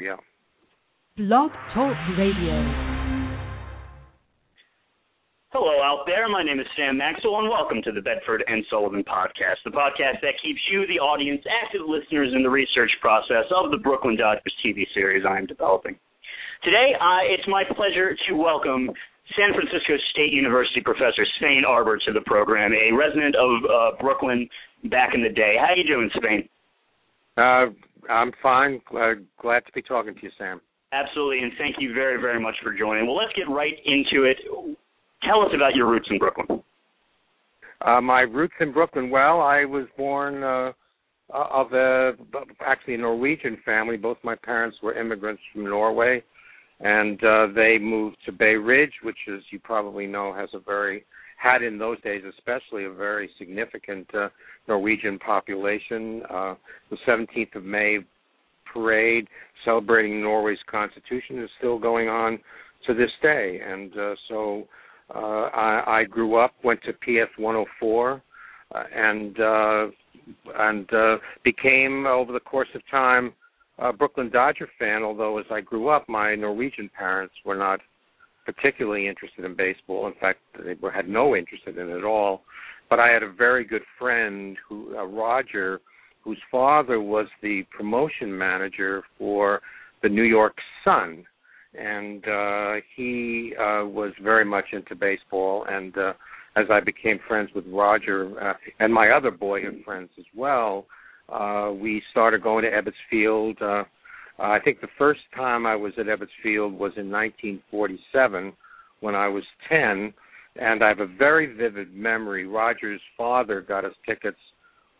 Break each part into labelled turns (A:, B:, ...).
A: Yeah.
B: Blog Talk Radio.
C: Hello out there. My name is Sam Maxwell, and welcome to the Bedford and Sullivan podcast, the podcast that keeps you, the audience, active listeners in the research process of the Brooklyn Dodgers TV series I am developing. Today, uh, it's my pleasure to welcome San Francisco State University professor Svein Arber to the program, a resident of uh, Brooklyn back in the day. How are you doing, Svein?
A: Uh, I'm fine. Glad, glad to be talking to you, Sam.
C: Absolutely, and thank you very, very much for joining. Well, let's get right into it. Tell us about your roots in Brooklyn.
A: Uh, my roots in Brooklyn. Well, I was born uh, of a actually a Norwegian family. Both my parents were immigrants from Norway, and uh, they moved to Bay Ridge, which, as you probably know, has a very had in those days, especially a very significant uh, Norwegian population. Uh, the 17th of May parade celebrating Norway's constitution is still going on to this day, and uh, so uh, I, I grew up, went to PS 104, uh, and uh, and uh, became over the course of time a Brooklyn Dodger fan. Although as I grew up, my Norwegian parents were not particularly interested in baseball. In fact, they were, had no interest in it at all. But I had a very good friend, who uh, Roger, whose father was the promotion manager for the New York Sun, and uh, he uh, was very much into baseball. And uh, as I became friends with Roger uh, and my other boyhood friends as well, uh, we started going to Ebbets Field. Uh, I think the first time I was at Ebbets Field was in 1947 when I was 10, and I have a very vivid memory. Roger's father got us tickets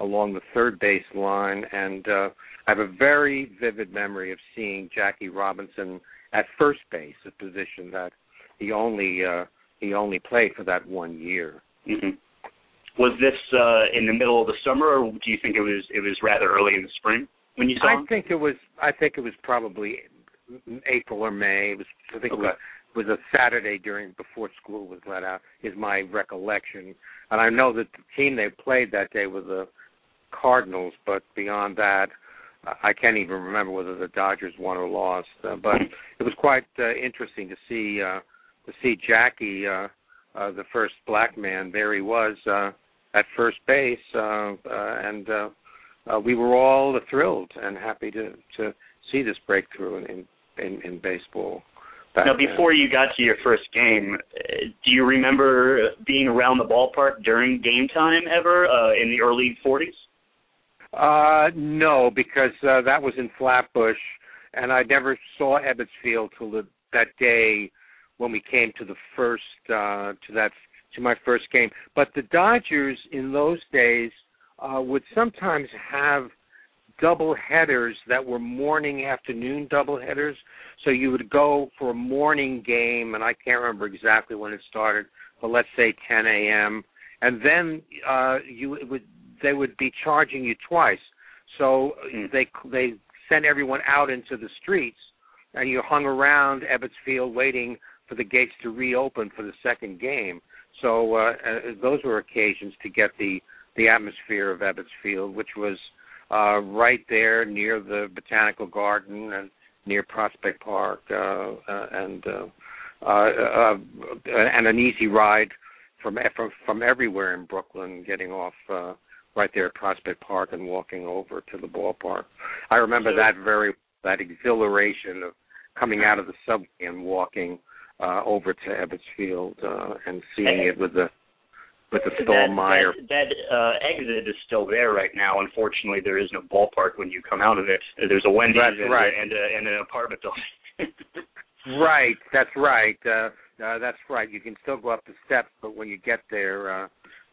A: along the third base line, and uh, I have a very vivid memory of seeing Jackie Robinson at first base, a position that he only uh, he only played for that one year.
C: Mm-hmm. Was this uh, in the middle of the summer, or do you think it was it was rather early in the spring when you saw
A: I
C: him?
A: think it was. I think it was probably April or May. It was. I think
C: Okay.
A: it was was a Saturday during before school was let out. Is my recollection, and I know that the team they played that day was the Cardinals, but beyond that, I can't even remember whether the Dodgers won or lost. Uh, but it was quite uh, interesting to see uh, to see Jackie, uh, uh, the first black man. There he was uh, at first base, uh, uh, and uh, uh, we were all thrilled and happy to to see this breakthrough in in, in baseball.
C: Now,
A: then.
C: before you got to your first game, uh, do you remember being around the ballpark during game time ever uh, in the early 40s?
A: Uh, no, because uh, that was in Flatbush, and I never saw Ebbets Field till the, that day when we came to the first uh, to that to my first game. But the Dodgers in those days uh, would sometimes have double headers that were morning afternoon double headers. So you would go for a morning game, and I can't remember exactly when it started, but let's say 10 a.m. And then uh, you it would they would be charging you twice. So
C: Mm.
A: they they sent everyone out into the streets, and you hung around Ebbets Field waiting for the gates to reopen for the second game. So uh, uh, those were occasions to get the the atmosphere of Ebbets Field, which was uh, right there near the botanical garden and near Prospect Park, uh, uh, and uh, uh, uh, and an easy ride from from everywhere in Brooklyn, getting off uh, right there at Prospect Park and walking over to the ballpark. I remember
C: So-
A: that very that exhilaration of coming out of the subway and walking uh, over to Ebbets Field uh, and seeing it with the with the Stahl-Meyer.
C: That, that, uh, exit is still there right now. Unfortunately, there is no ballpark when you come out of it. There's a Wendy's
A: That's
C: and,
A: right.
C: a, and, a, and an apartment building.
A: Right, that's right. Uh, uh, that's right. You can still go up the steps, but when you get there, uh,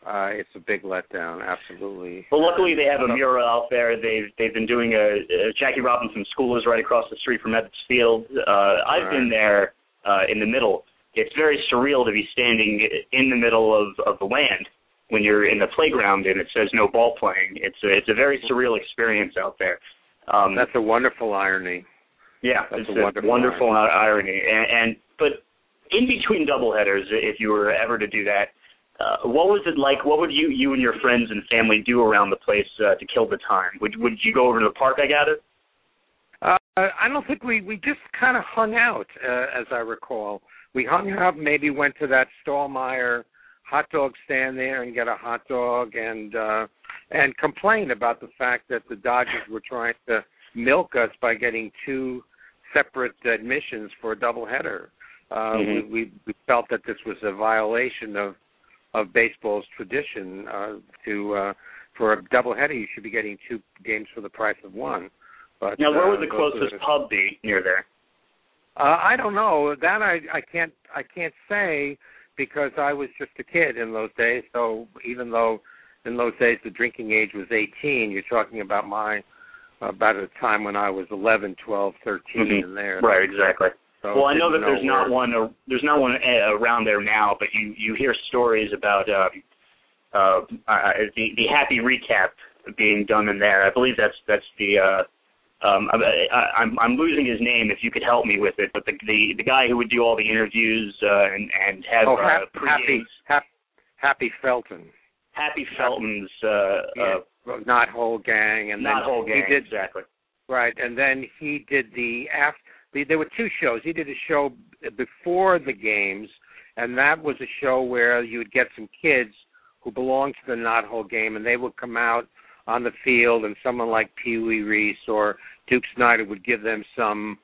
A: uh, it's a big letdown. Absolutely.
C: Well, luckily they have a
A: Uh,
C: mural out there. They've they've been doing a, a Jackie Robinson School is right across the street from Ebbets Field. Uh, I've been there uh, in the middle. It's very surreal to be standing in the middle of of the land when you're in the playground and it says no ball playing. It's a it's a very surreal experience out there. Um,
A: That's a wonderful irony.
C: yeah,
A: that's
C: it's
A: a wonderful
C: wonderful irony. And, and but in between doubleheaders, if you were ever to do that, uh, what was it like? What would you you and your friends and family do around the place uh, to kill the time? Would would you go over to the park? I gather.
A: Uh, I don't think we we just kind of hung out, uh, as I recall. We hung out, maybe went to that Stahl-Meyer hot dog stand there and get a hot dog and uh and complain about the fact that the Dodgers were trying to milk us by getting two separate admissions for a doubleheader. Uh,
C: Mhm.
A: we, we felt that this was a violation of of baseball's tradition uh, to uh, for a doubleheader you should be getting two games for the price of one. But
C: Now, where
A: uh,
C: would the closest pub be near there?
A: Uh, I don't know that I I can't I can't say because I was just a kid in those days. So even though in those days the drinking age was 18, you're talking about my about a time when I was 11, 12, 13
C: Mhm.
A: in there.
C: Right, exactly.
A: So
C: Well, I know that
A: didn't
C: there's not one. Uh, there's not one uh, around there now, but you you hear stories about uh, uh, uh, the the happy recap being done in there. I believe that's that's the. Uh, um, I, I, I'm I'm losing his name. If you could help me with it, but the the, the guy who would do all the interviews uh, and and have
A: Oh,
C: uh,
A: hap-
C: pre-games-
A: happy, hap- happy Felton,
C: Happy Felton's uh,
A: Yeah.
C: uh,
A: Knothole Gang, and
C: not
A: then
C: whole gang
A: he did
C: exactly.
A: Right, and then he did the after. There were two shows. He did a show before the games, and that was a show where you would get some kids who belonged to the Knothole game, and they would come out on the field, and someone like Pee Wee Reese or Duke Snider would give them some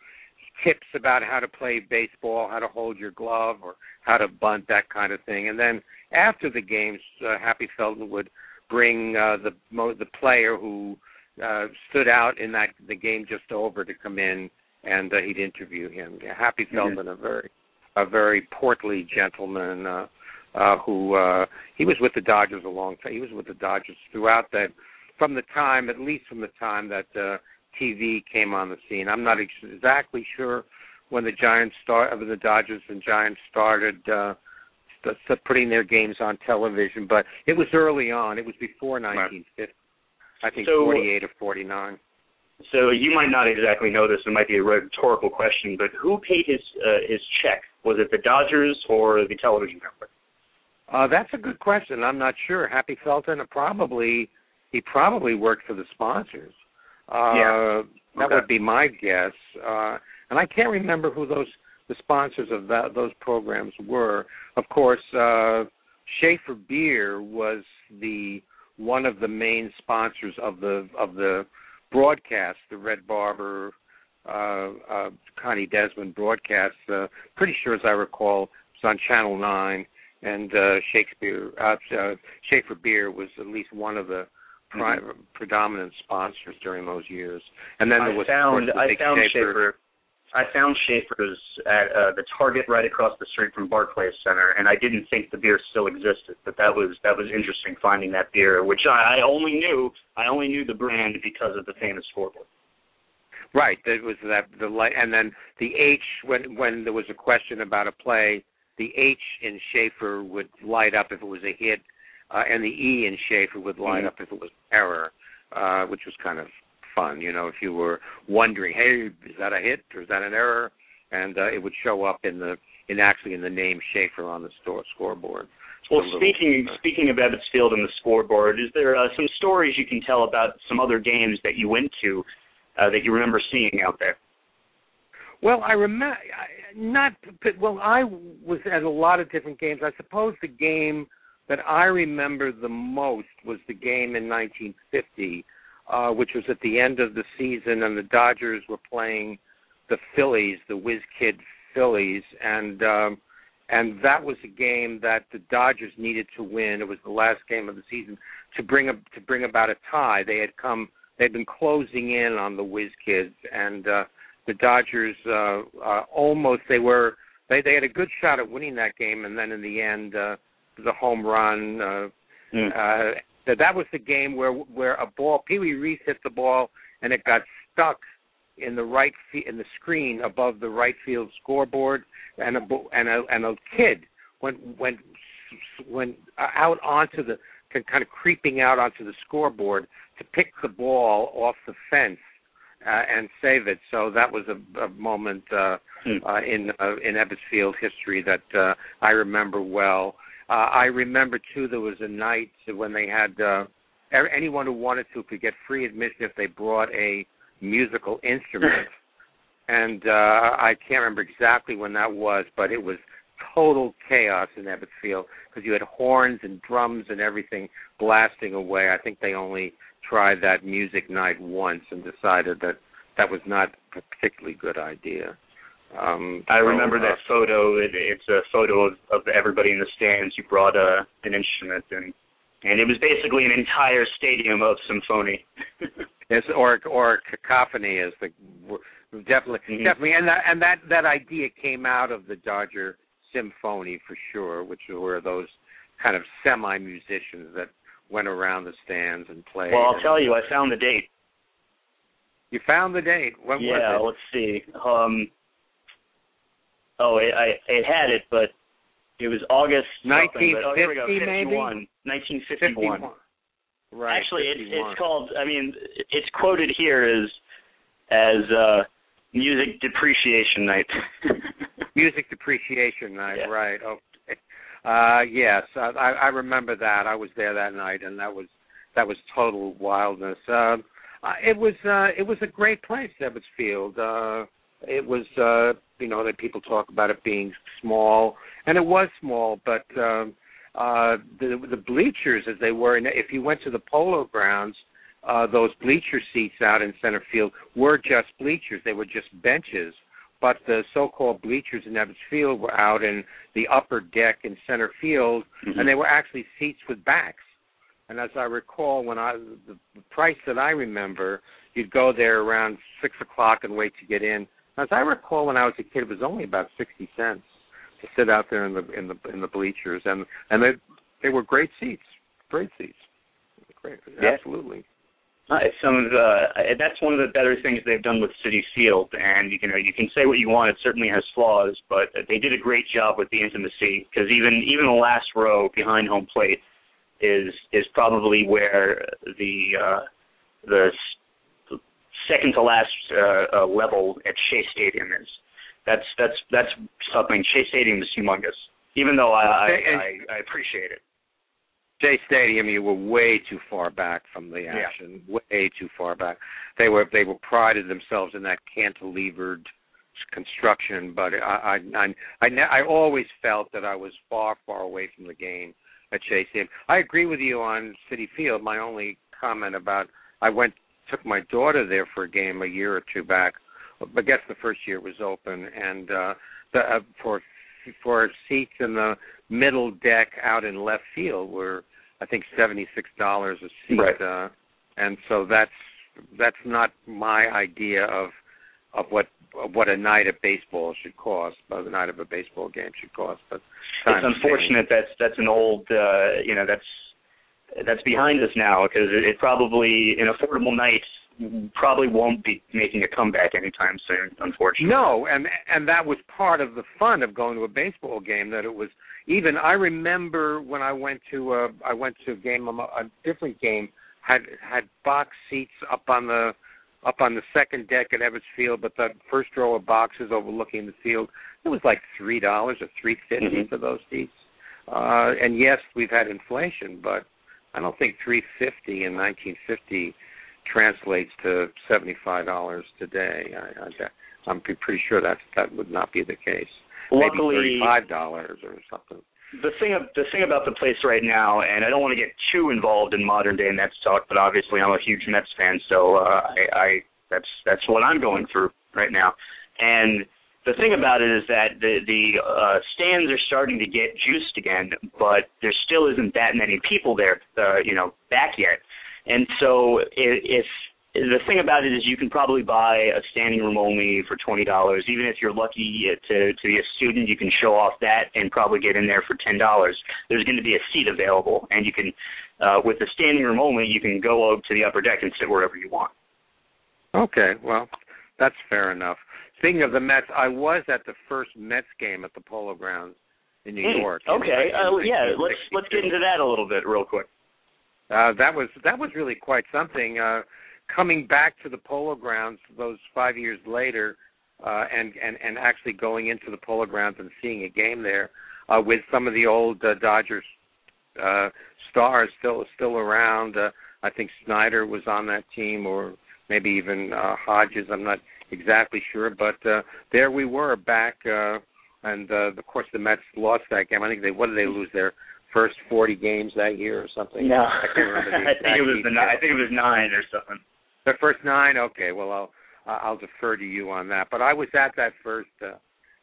A: tips about how to play baseball, how to hold your glove, or how to bunt, that kind of thing. And then after the games, uh, Happy Felton would bring uh, the mo- the player who uh, stood out in that the game just over to come in and uh, he'd interview him. Yeah, Happy
C: Mhm.
A: Felton, a very a very portly gentleman uh, uh, who uh, he was with the Dodgers a long time. He was with the Dodgers throughout that from the time, at least from the time that uh, TV came on the scene. I'm not exactly sure when the Giants start, when the Dodgers and Giants started. Uh, st- st- putting their games on television, but it was early on. It was before 1950. I think
C: So-
A: 48 or 49.
C: So you might not exactly know this. It might be a rhetorical question, but who paid his uh, his check? Was it the Dodgers or the television network?
A: Uh, that's a good question. I'm not sure. Happy Felton uh, probably he probably worked for the sponsors. Uh,
C: Yeah.
A: That
C: Okay.
A: would be my guess. Uh, and I can't remember who those the sponsors of that those programs were. Of course, uh, Schaefer Beer was the one of the main sponsors of the of the broadcast, the Red Barber uh, uh, Connie Desmond broadcast. Uh, pretty sure, as I recall, it was on Channel Nine, and uh, Shakespeare uh, uh, Schaefer Beer was at least one of the pri- predominant sponsors during those years. And then there
C: I
A: was
C: found
A: of the
C: I found
A: Schaefer.
C: Schaefer. I found Schaefer's at uh, the Target right across the street from Barclays Center, and I didn't think the beer still existed. But that was that was interesting finding that beer, which I, I only knew I only knew the brand because of the famous scoreboard.
A: Right, there was that the light, and then the H when when there was a question about a play, the H in Schaefer would light up if it was a hit, uh, and the E in Schaefer would light
C: Mhm.
A: up if it was error, uh, which was kind of fun. You know, if you were wondering, hey, is that a hit or is that an error, and uh, it would show up in the in actually in the name Schaefer on the store scoreboard.
C: Well,
A: little-
C: speaking speaking of Ebbets Field and the scoreboard, is there uh, some stories you can tell about some other games that you went to uh, that you remember seeing out there?
A: Well, I remember not. but- Well, I was at a lot of different games. I suppose the game that I remember the most was the game in 1950, uh, which was at the end of the season, and the Dodgers were playing the Phillies, the Whiz Kid Phillies, and um, and that was a game that the Dodgers needed to win. It was the last game of the season to bring a, to bring about a tie. They had come. They'd been closing in on the Whiz Kids, and uh, the Dodgers uh, uh, almost they were they they had a good shot at winning that game, and then in the end, uh, the home run. Uh,
C: Mm.
A: uh, that that was the game where where a ball Pee Wee Reese hit the ball and it got stuck in the right in the screen above the right field scoreboard, and a and a and a kid went went went out onto the kind of creeping out onto the scoreboard to pick the ball off the fence uh, and save it. So that was a, a moment uh,
C: Hmm.
A: uh, in uh, in Ebbets Field history that uh, I remember well. Uh, I remember too there was a night when they had uh, anyone who wanted to could get free admission if they brought a musical instruments. and uh I can't remember exactly when that was, but it was total chaos in Ebbets Field because you had horns and drums and everything blasting away. I think they only tried that music night once and decided that that was not a particularly good idea. Um,
C: I remember
A: uh,
C: that photo. It, it's a photo of, of everybody in the stands who brought a, an instrument, and and it was basically an entire stadium of symphony.
A: Yes, or or cacophony is the definitely
C: Mhm.
A: definitely, and that and that that idea came out of the Dodger Symphony for sure, which were those kind of semi musicians that went around the stands and played.
C: well, I'll tell you, I found the date.
A: You found the date. When
C: yeah,
A: was
C: let's see. Um, oh, it, I it had it, but it was August. oh, we go.
A: 1950 maybe?
C: 51, 1951.
A: Right.
C: Actually, it's
A: 51.
C: it's called. I mean, it's quoted here as as uh, music depreciation night.
A: Music Depreciation Night.
C: Yeah.
A: Right. Okay. Uh, yes, I, I remember that. I was there that night, and that was that was total wildness. Uh, uh, it was uh, it was a great place, Ebbets Field. Uh, it was uh, you know that people talk about it being small, and it was small, but um, uh, the the bleachers as they were. And if you went to the Polo Grounds, uh, those bleacher seats out in center field were just bleachers. They were just benches. But the so-called bleachers in Ebbets Field were out in the upper deck in center field,
C: Mhm.
A: and they were actually seats with backs. And as I recall, when I the, the price that I remember, you'd go there around six o'clock and wait to get in. As I recall, when I was a kid, it was only about sixty cents to sit out there in the in the in the bleachers, and and they they were great seats, great seats, great,
C: Yeah.
A: absolutely.
C: Uh, it's some of the that's one of the better things they've done with Citi Field, and you know you can say what you want. It certainly has flaws, but they did a great job with the intimacy because even even the last row behind home plate is is probably where the uh, the second to last uh, uh, level at Shea Stadium is. That's that's that's something. Shea Stadium is humongous, even though I I, I, I appreciate it.
A: Shea Stadium, you were way too far back from the
C: Yeah.
A: action. Way too far back. They were they were prided themselves in that cantilevered construction, but I I I I, ne- I always felt that I was far far away from the game at Shea Stadium. I agree with you on Citi Field. My only comment about I went took my daughter there for a game a year or two back. I guess the first year it was open, and uh, the uh, for for seats in the middle deck out in left field were I think seventy six dollars a seat,
C: Right.
A: uh, and so that's that's not my idea of of what of what a night of baseball should cost, what a night of a baseball game should cost. But
C: it's unfortunate that's that's an old uh you know that's that's behind us now because it, it probably an affordable night probably won't be making a comeback anytime soon unfortunately
A: No, and and that was part of the fun of going to a baseball game. That it was even. I remember when I went to a I went to a game a, a different game had had box seats up on the up on the second deck at Ebbets Field, but the first row of boxes overlooking the field. It was like three dollars or three
C: Mhm.
A: for those seats. Uh, and yes, we've had inflation, but I don't think three fifty in nineteen fifty translates to seventy five dollars today. I, I, I'm pretty sure that that would not be the case.
C: luckily
A: Maybe thirty five dollars or something.
C: the thing the thing about the place right now, and I don't want to get too involved in modern day Mets talk, but obviously I'm a huge Mets fan, so uh, I, I that's that's what I'm going through right now. And the thing about it is that the the uh, stands are starting to get juiced again, but there still isn't that many people there, uh, you know, back yet. And so i- if the thing about it is you can probably buy a standing room only for twenty dollars. Even if you're lucky to to be a student, you can show off that and probably get in there for ten dollars. There's going to be a seat available, and you can, uh, with the standing room only, you can go up to the upper deck and sit wherever you want.
A: Okay, well, that's fair enough. Speaking of the Mets, I was at the first Mets game at the Polo Grounds in New
C: Hmm,
A: York.
C: Okay, uh, yeah, let's let's get into that a little bit real quick.
A: Uh, that was that was really quite something. Uh, coming back to the Polo Grounds those five years later, uh, and and and actually going into the Polo Grounds and seeing a game there uh, with some of the old uh, Dodgers uh, stars still still around. Uh, I think Snider was on that team, or maybe even uh, Hodges. I'm not exactly sure, but uh, there we were back, uh, and uh, of course the Mets lost that game. I think they what did they lose their first 40 games that year or something?
C: No,
A: I can't remember. The
C: I think it was the nine. I think it was nine or something.
A: The first nine. Okay, well I'll I'll defer to you on that. But I was at that first. Uh,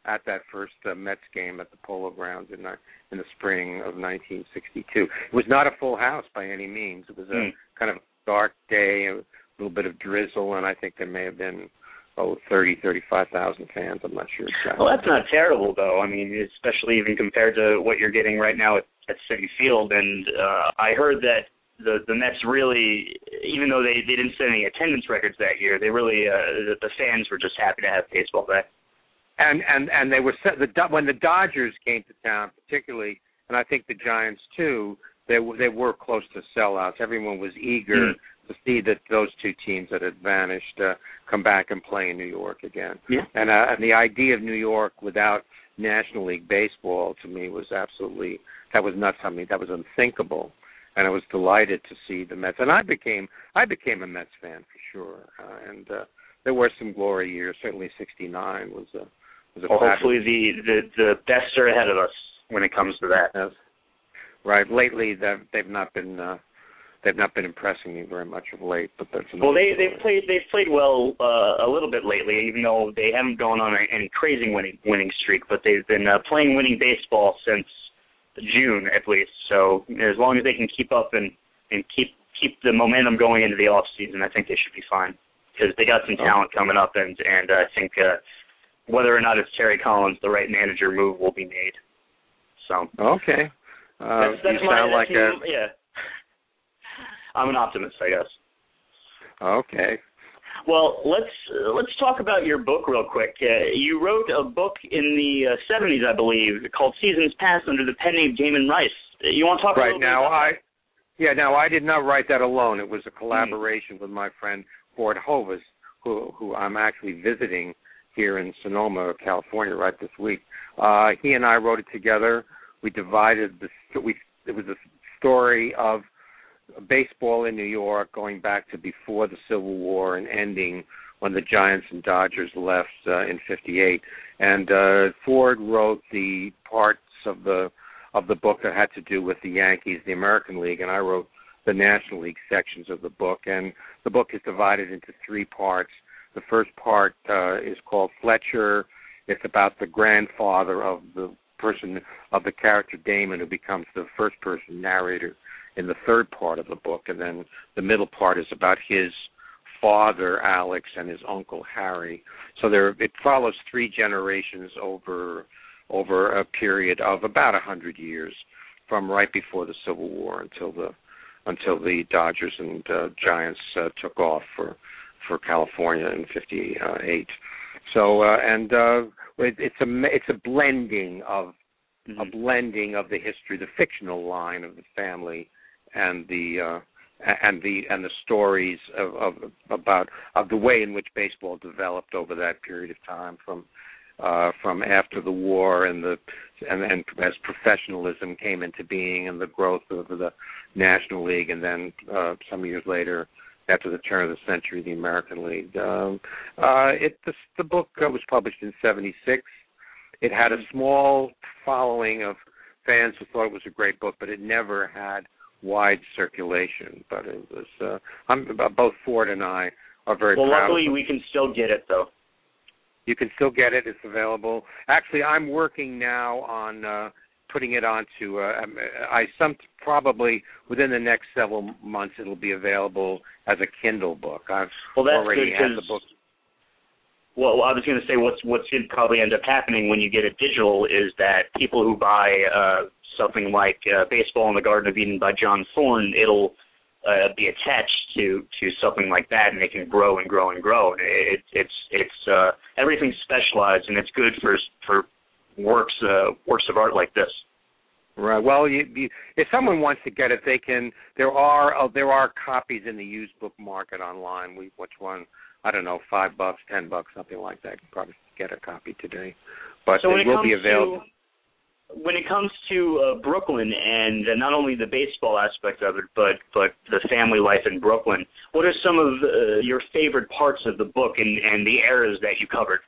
A: at that first uh, Mets game at the Polo Grounds in the in the spring of 1962. It was not a full house by any means. It was a
C: mm.
A: kind of dark day, a little bit of drizzle, and I think there may have been oh thirty thirty five thousand fans. I'm not sure exactly.
C: Well, that's not terrible though. I mean, especially even compared to what you're getting right now at, at Citi Field. And uh, I heard that the the Mets really, even though they they didn't set any attendance records that year, they really uh, the, the fans were just happy to have baseball back.
A: And and and they were set, the when the Dodgers came to town, particularly, and I think the Giants too. They were, they were close to sellouts. Everyone was eager.
C: Mm
A: to see that those two teams that had vanished uh, come back and play in New York again.
C: Yeah.
A: And uh, and the idea of New York without National League baseball to me was absolutely that was not something that was unthinkable. And I was delighted to see the Mets, and I became I became a Mets fan for sure. Uh, and uh, there were some glory years. Certainly, '69 was a was a.
C: Well, hopefully, the the the best are ahead of us when it comes to that.
A: Yes. Right. Lately, they've they've not been uh, they've not been impressing me very much of late. But that's
C: well, they they've played they've played well uh, a little bit lately, even though they haven't gone on a, any crazy winning winning streak. But they've been uh, playing winning baseball since June at least. So as long as they can keep up and and keep keep the momentum going into the off season, I think they should be fine because they got some oh. talent coming up, and and uh, I think uh, whether or not it's Terry Collins, the right manager move will be made. So
A: okay. Uh,
C: that's, that's
A: you
C: my,
A: sound like a
C: yeah. I'm an optimist, I guess.
A: Okay.
C: Well, let's uh, let's talk about your book real quick. Uh, you wrote a book in the uh, 70s, I believe, called Seasons Past under the pen name Damon Rice. You want to talk
A: right now? I yeah. Now I did not write that alone. It was a collaboration mm. with my friend Ford Hovis, who who I'm actually visiting here in Sonoma, California, right this week. Uh, he and I wrote it together. We divided the we. It was a story of baseball in New York going back to before the Civil War and ending when the Giants and Dodgers left uh, in '58. And uh, Ford wrote the parts of the of the book that had to do with the Yankees, the American League, and I wrote the National League sections of the book. And the book is divided into three parts. The first part uh, is called Fletcher. It's about the grandfather of the person of the character Damon, who becomes the first person narrator in the third part of the book, and then the middle part is about his father Alex and his uncle Harry. So there it follows three generations over over a period of about a hundred years, from right before the Civil War until the until the Dodgers and uh, Giants uh, took off for for California in '58. So uh, and uh, it, it's a it's a blending of
C: mm-hmm.
A: a blending of the history, the fictional line of the family and the uh, and the and the stories of, of about of the way in which baseball developed over that period of time from uh, from after the war and the and, and as professionalism came into being and the growth of the National League and then uh, some years later after the turn of the century the American League. Um, uh, it the, the book uh, was published in '76. It had a small following of fans who thought it was a great book, but it never had wide circulation. But it was uh, I'm both Ford and I are very
C: well.
A: proud.
C: luckily, we can still get it though.
A: You can still get it. It's available. Actually, I'm working now on uh, putting it onto. Uh, um, I some probably within the next several months it'll be available as a Kindle book. I've
C: well, that's
A: already
C: good
A: had the book.
C: Well, I was going to say what's what's going to probably end up happening when you get it digital is that people who buy uh, something like uh, Baseball in the Garden of Eden by John Thorn, it'll uh, be attached to to something like that, and they can grow and grow and grow. And it, it's it's uh, everything's specialized, and it's good for for works uh, works of art like this.
A: Right. Well, you, you, if someone wants to get it, they can. There are uh, there are copies in the used book market online. We which one? I don't know, five bucks, ten bucks, something like that. You can probably get a copy today, but
C: so
A: it will be available.
C: To, when it comes to uh, Brooklyn and uh, not only the baseball aspect of it, but but the family life in Brooklyn, what are some of uh, your favorite parts of the book and, and the eras that you covered?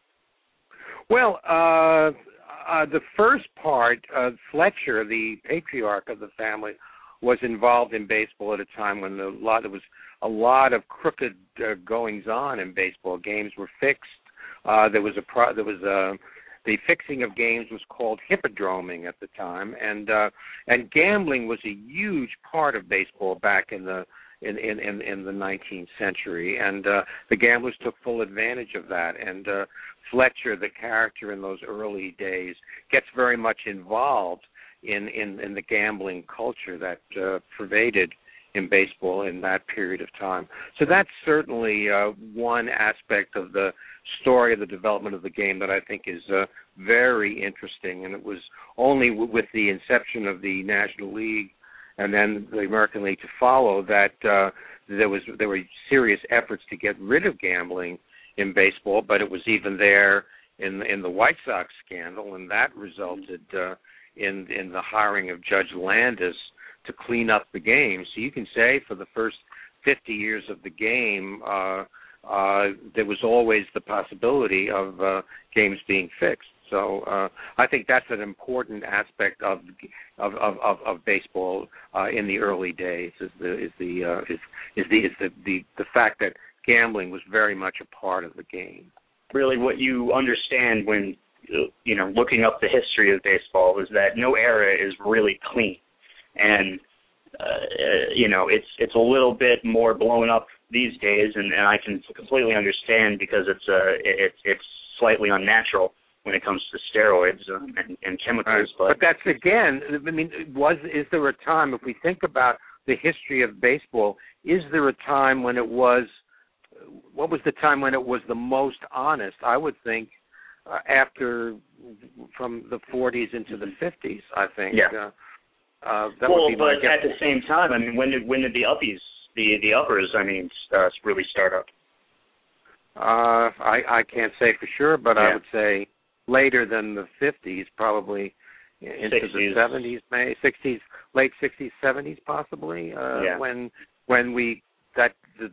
A: Well, uh, uh, the first part, uh, Fletcher, the patriarch of the family, was involved in baseball at a time when a lot there was a lot of crooked uh, goings on in baseball. Games were fixed. Uh, there was a pro- there was a the fixing of games was called hippodroming at the time, and uh, and gambling was a huge part of baseball back in the in in in, in the 19th century, and uh, the gamblers took full advantage of that. And uh, Fletcher, the character in those early days, gets very much involved in in, in the gambling culture that uh, pervaded in baseball in that period of time. So that's certainly uh, one aspect of the story of the development of the game that I think is uh, very interesting. And it was only w- with the inception of the National League and then the American League to follow that uh, there was there were serious efforts to get rid of gambling in baseball, but it was even there in in the White Sox scandal, and that resulted uh, in in the hiring of Judge Landis to clean up the game. So you can say for the first 50 years of the game, uh, uh, there was always the possibility of uh, games being fixed. So uh, I think that's an important aspect of of of, of, of baseball uh, in the early days is the is the uh, is is the is the, the the fact that gambling was very much a part of the game.
C: Really, what you understand when you know looking up the history of baseball is that no era is really clean and uh, you know it's it's a little bit more blown up these days, and, and I can completely understand because it's uh it's it's slightly unnatural when it comes to steroids um, and, and chemicals.
A: Right. But, but that's again, I mean, was is there a time if we think about the history of baseball? Is there a time when it was? What was the time when it was the most honest? I would think uh, after from the 40s into the 50s. I think.
C: Yeah. Uh,
A: uh, that
C: well,
A: would be
C: but at the same time, I mean, when did when did the uppies, the the uppers, I mean, uh, really start up?
A: Uh, I I can't say for sure, but
C: yeah.
A: I would say later than the 50s, probably into
C: 60s.
A: the 70s, May 60s, late 60s, 70s, possibly. Uh,
C: yeah.
A: When when we that the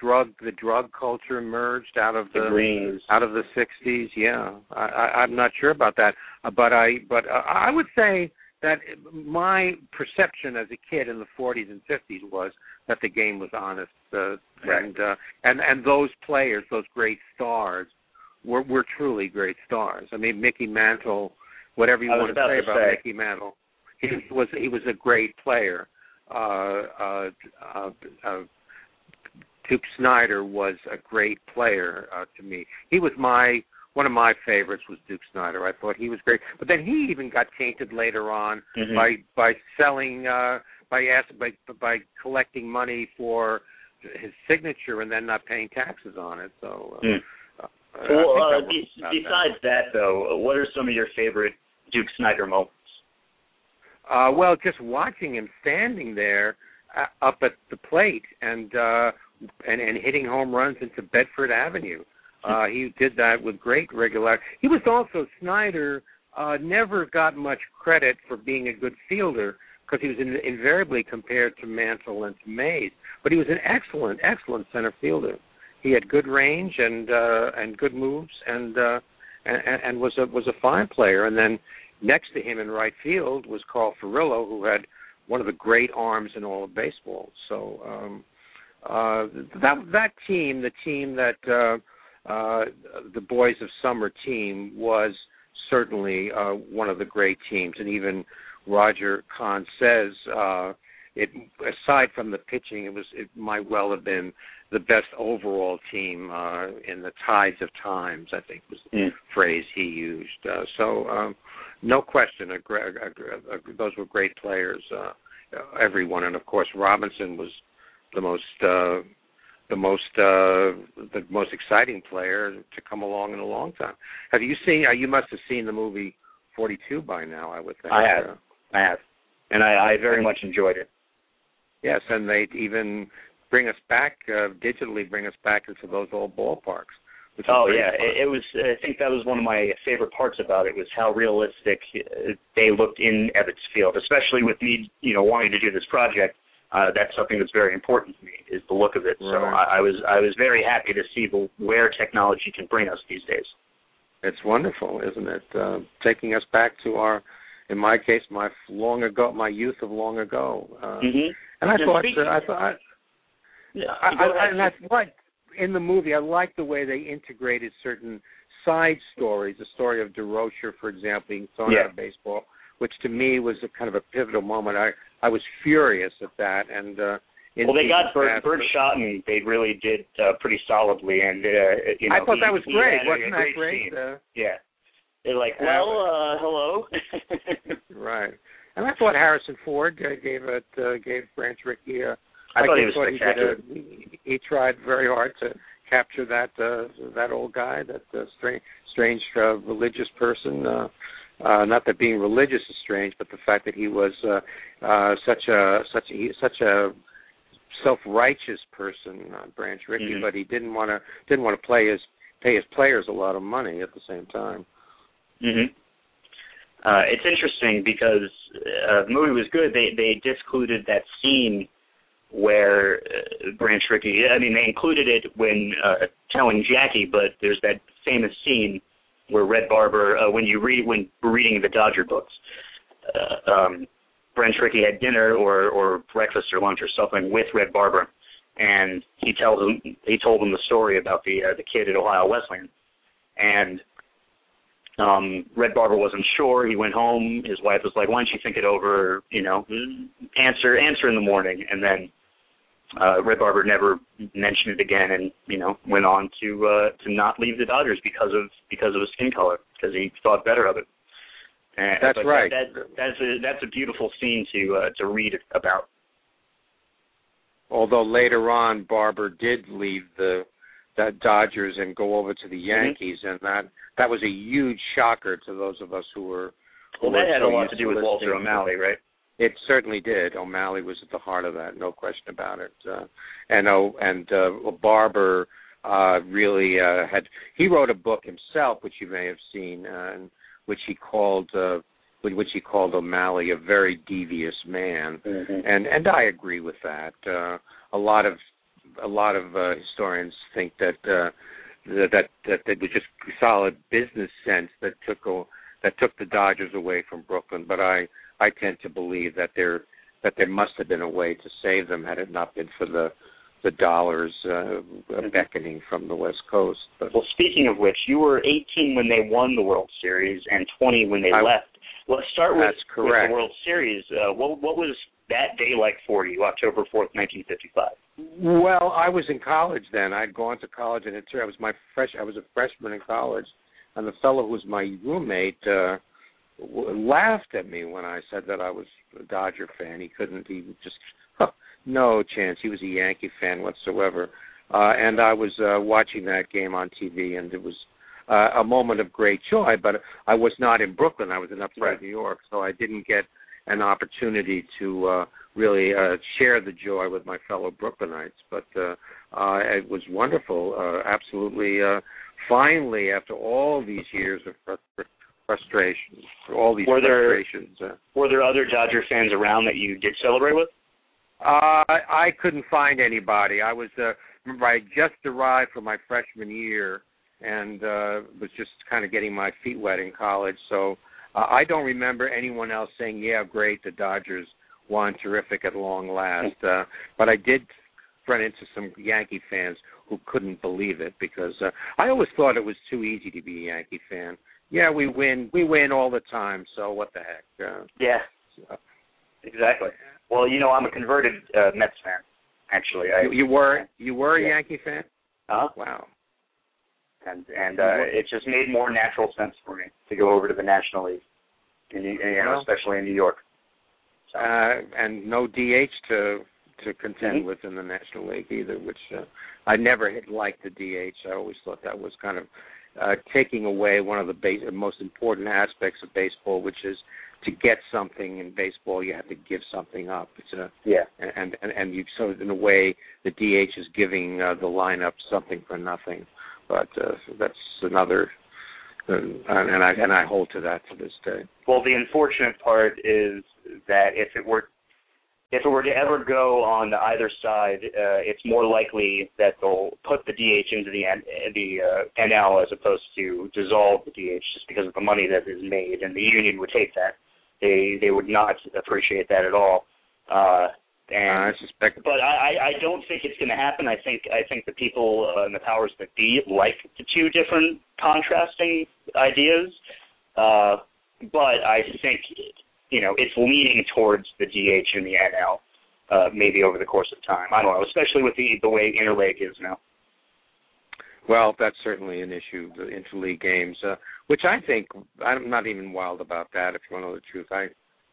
A: drug the drug culture emerged out of the,
C: the
A: out of the 60s. Yeah, I, I, I'm not sure about that, uh, but I but uh, I would say that my perception as a kid in the 40s and 50s was that the game was honest, uh,
C: Right.
A: and uh, and and those players, those great stars, were were truly great stars. I mean, Mickey Mantle, whatever you want to say
C: to
A: about
C: say.
A: Mickey Mantle, he was he was a great player. Uh, uh, uh, uh, Duke Snider was a great player uh, to me. He was my one of my favorites was Duke Snider. I thought he was great, but then he even got tainted later on
C: Mhm.
A: by by selling uh, by asking by by collecting money for his signature and then not paying taxes on it. So. Uh,
C: Mm.
A: uh,
C: Well, uh, be-
A: was about
C: besides that, though, what are some of your favorite Duke Snider moments?
A: Uh, well, just watching him standing there uh, up at the plate and uh, and and hitting home runs into Bedford Avenue. Uh, he did that with great regularity. He was also Snider. Uh, never got much credit for being a good fielder because he was in, invariably compared to Mantle and to Mays. But he was an excellent, excellent center fielder. He had good range and uh, and good moves and uh, and, and was a was a fine player. And then next to him in right field was Carl Furillo, who had one of the great arms in all of baseball. So um, uh, that that team, the team that uh, uh, the Boys of Summer team, was certainly uh, one of the great teams. And even Roger Kahn says uh, it. Aside from the pitching, it was it might well have been the best overall team uh, in the tides of times. I think was the
C: Mm.
A: phrase he used. Uh, so. Um, no question, a, a, a, a, those were great players. Uh, everyone, and of course, Robinson was the most uh, the most uh, the most exciting player to come along in a long time. Have you seen? Uh, you must have seen the movie Forty Two by now. I would think.
C: I have. I have, and I, I very much enjoyed it.
A: yes, and they even bring us back uh, digitally, bring us back into those old ballparks.
C: Oh yeah, it, it was. I think that was one of my favorite parts about it was how realistic uh, they looked in Ebbets Field, especially with me, you know, wanting to do this project. Uh, that's something that's very important to me is the look of it. So I, I was I was very happy to see the, where technology can bring us these days.
A: It's wonderful, isn't it? Uh, taking us back to our, in my case, my long ago, my youth of long ago. Uh,
C: hmm
A: And I thought, uh, I thought, I,
C: Yeah,
A: I, I, and that's what in the movie I like the way they integrated certain side stories. The story of Durocher, for example, being thrown
C: Yeah.
A: out of baseball, which to me was a kind of a pivotal moment. I I was furious at that, and uh, in
C: well, they got
A: past-
C: Burt Shotton. They really did uh, pretty solidly, and uh, you know,
A: I thought
C: he-
A: that was great. Wasn't that
C: great
A: great? Uh,
C: Yeah. They're like, well, uh, hello.
A: right. And I thought Harrison Ford uh, gave it uh, gave Branch Rickey a
C: I thought he was
A: he, did a, he, he tried very hard to capture that uh, that old guy, that uh, strange, strange uh, religious person. Uh, uh, not that being religious is strange, but the fact that he was uh, uh, such a such a, he, such a self-righteous person, uh, Branch Rickey,
C: Mhm.
A: but he didn't want to didn't want to play his pay his players a lot of money at the same time.
C: Hmm Uh, it's interesting because uh, the movie was good. They they discluded that scene where uh, Branch Rickey. I mean, they included it when uh, telling Jackie, but there's that famous scene where Red Barber, uh, when you read when reading the Dodger books, uh, um, Branch Rickey had dinner or or breakfast or lunch or something with Red Barber, and he tells him he told him the story about the uh, the kid at Ohio Wesleyan, and um Red Barber wasn't sure. He went home. His wife was like, "Why don't you think it over? You know, answer answer in the morning." And then uh Red Barber never mentioned it again, and you know went on to uh to not leave the Dodgers because of because of his skin color because he thought better of it. And,
A: That's right.
C: That, that, that's a that's a beautiful scene to uh, to read about.
A: Although later on, Barber did leave the the Dodgers and go over to the
C: Mm-hmm.
A: Yankees, and that that was a huge shocker to those of us who were. who
C: Well, that
A: were
C: had
A: so
C: a lot to do with Walter O'Malley, right?
A: It certainly did. O'Malley was at the heart of that, no question about it. Uh, and oh, and uh, Barber uh, really uh, had. He wrote a book himself, which you may have seen, uh, and which he called. Uh, which he called O'Malley a very devious man,
C: Mm-hmm.
A: and and I agree with that. Uh, a lot of a lot of uh, historians think that uh, that that that was just solid business sense that took a, that took the Dodgers away from Brooklyn. But I I tend to believe that there that there must have been a way to save them had it not been for the the dollars uh, beckoning from the West Coast. But
C: Well, speaking of which, you were 18 when they won the World Series and 20 when they
A: I-
C: left. Let's start with, with the World Series. Uh, what, what was that day like for you, October 4th, 1955?
A: Well, I was in college then. I'd gone to college, and it I was my fresh. I was a freshman in college, and the fellow who was my roommate uh, w- laughed at me when I said that I was a Dodger fan. He couldn't. He just huh, no chance. He was a Yankee fan whatsoever. Uh, and I was uh, watching that game on TV, and it was uh, a moment of great joy. But I was not in Brooklyn. I was in upstate
C: Right.
A: New York, so I didn't get an opportunity to uh, really uh, share the joy with my fellow Brooklynites. But uh, uh, it was wonderful. Uh, absolutely. Uh, finally, after all these years of frus- frustration, all these
C: Were there-
A: frustrations. Uh,
C: Were there other Dodger fans around that you did celebrate with?
A: Uh, I couldn't find anybody. I was uh, remember I had just arrived for my freshman year and uh, was just kind of getting my feet wet in college. So uh, I don't remember anyone else saying, "Yeah, great, the Dodgers won, terrific at long last." Uh, but I did run into some Yankee fans who couldn't believe it because uh, I always thought it was too easy to be a Yankee fan. Yeah, we win, we win all the time. So what the heck? Uh,
C: Yeah,
A: so-
C: exactly. Well, you know, I'm a converted uh, Mets fan, actually. I,
A: you, you were you were a
C: Yeah.
A: Yankee fan?
C: uh
A: Wow.
C: And and uh, it just made more natural sense for me to go over to the National League, in, you know, especially in New York. So,
A: uh, and no DH to to contend
C: Mhm.
A: with in the National League either, which uh, I never liked the DH. I always thought that was kind of uh, taking away one of the base, most important aspects of baseball, which is to get something in baseball, you have to give something up. It's a
C: yeah.
A: and and and you so in a way the DH is giving uh, the lineup something for nothing. But uh, that's another. Uh, and I and I hold to that to this day.
C: Well, the unfortunate part is that if it were if it were to ever go on either side, uh, it's more likely that they'll put the DH into the the uh, NL as opposed to dissolve the DH, just because of the money that is made, and the union would hate that. They they would not appreciate that at all. Uh, and
A: I suspect,
C: but I I don't think it's going to happen. I think I think the people uh, and the powers that be like the two different contrasting ideas. Uh, but I think you know, it's leaning towards the DH and the NL, uh, maybe over the course of time. I don't know, especially with the the way interleague is now.
A: Well, that's certainly an issue, the interleague games, uh, which I think I'm not even wild about that. If you want to know the truth, I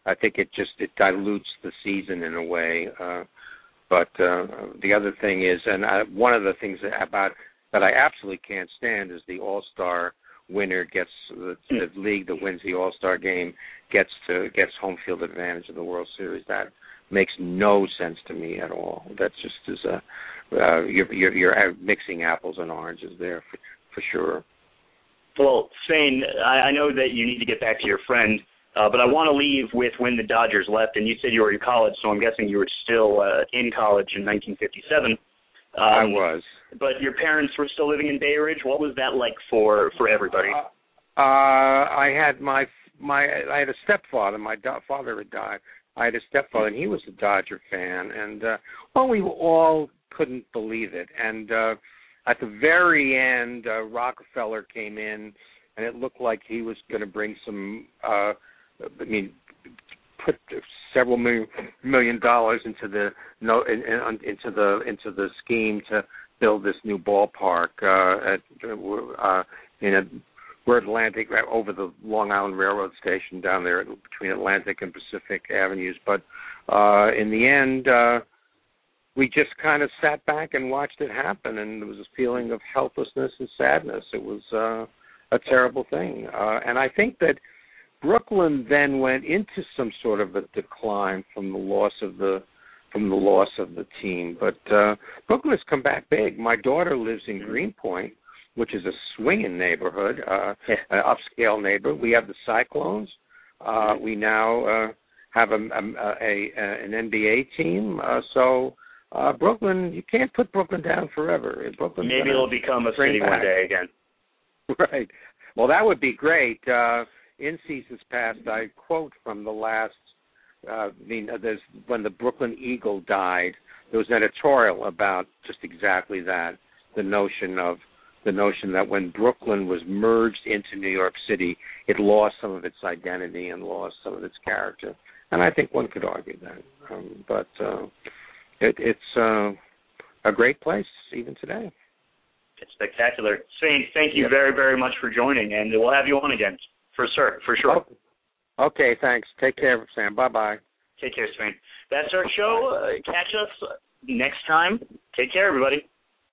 A: I think it just it dilutes the season in a way. Uh, but uh, the other thing is, and I, one of the things about that I absolutely can't stand is the All Star winner gets the, the league that wins the All Star game gets to gets home field advantage in the World Series. That makes no sense to me at all. That just is a uh, you're, you're you're mixing apples and oranges there for, for sure.
C: Well, Svein, I, I know that you need to get back to your friend, uh, but I want to leave with when the Dodgers left, and you said you were in college, so I'm guessing you were still uh, in college in 1957. Um,
A: I was.
C: But your parents were still living in Bay Ridge. What was that like for for everybody?
A: Uh, uh, I had my my I had a stepfather. My do- father had died. I had a stepfather, and he was a Dodger fan, and uh, well, we all couldn't believe it. And uh, at the very end, uh, Rockefeller came in, and it looked like he was going to bring some. uh I mean, put several million million dollars into the no in, in, into the into the scheme to build this new ballpark uh, at uh, in a we're Atlantic right over the Long Island Railroad station down there between Atlantic and Pacific Avenues. But uh, in the end, uh, we just kind of sat back and watched it happen, and there was a feeling of helplessness and sadness. It was uh, a terrible thing, uh, and I think that Brooklyn then went into some sort of a decline from the loss of the from the loss of the team. But uh Brooklyn has come back big. My daughter lives in Greenpoint, which is a swinging neighborhood, uh, an upscale neighborhood. We have the Cyclones. Uh, we now uh, have a, a, a, a an NBA team. Uh, so uh, Brooklyn, you can't put Brooklyn down forever. Brooklyn.
C: Maybe it'll become a city
A: back.
C: one day again.
A: Right. Well, that would be great. Uh, in seasons past, I quote from the last. Uh, I mean, there's when the Brooklyn Eagle died. There was an editorial about just exactly that. The notion of the notion that when Brooklyn was merged into New York City, it lost some of its identity and lost some of its character. And I think one could argue that. Um, but uh, it, it's uh, a great place even today.
C: It's spectacular. Svein, thank you very, very much for joining, and we'll have you on again for sure. For sure.
A: Oh, okay, thanks. Take care, Sam. Bye bye.
C: Take care, Svein. That's our show. Uh, catch us next time. Take care, everybody.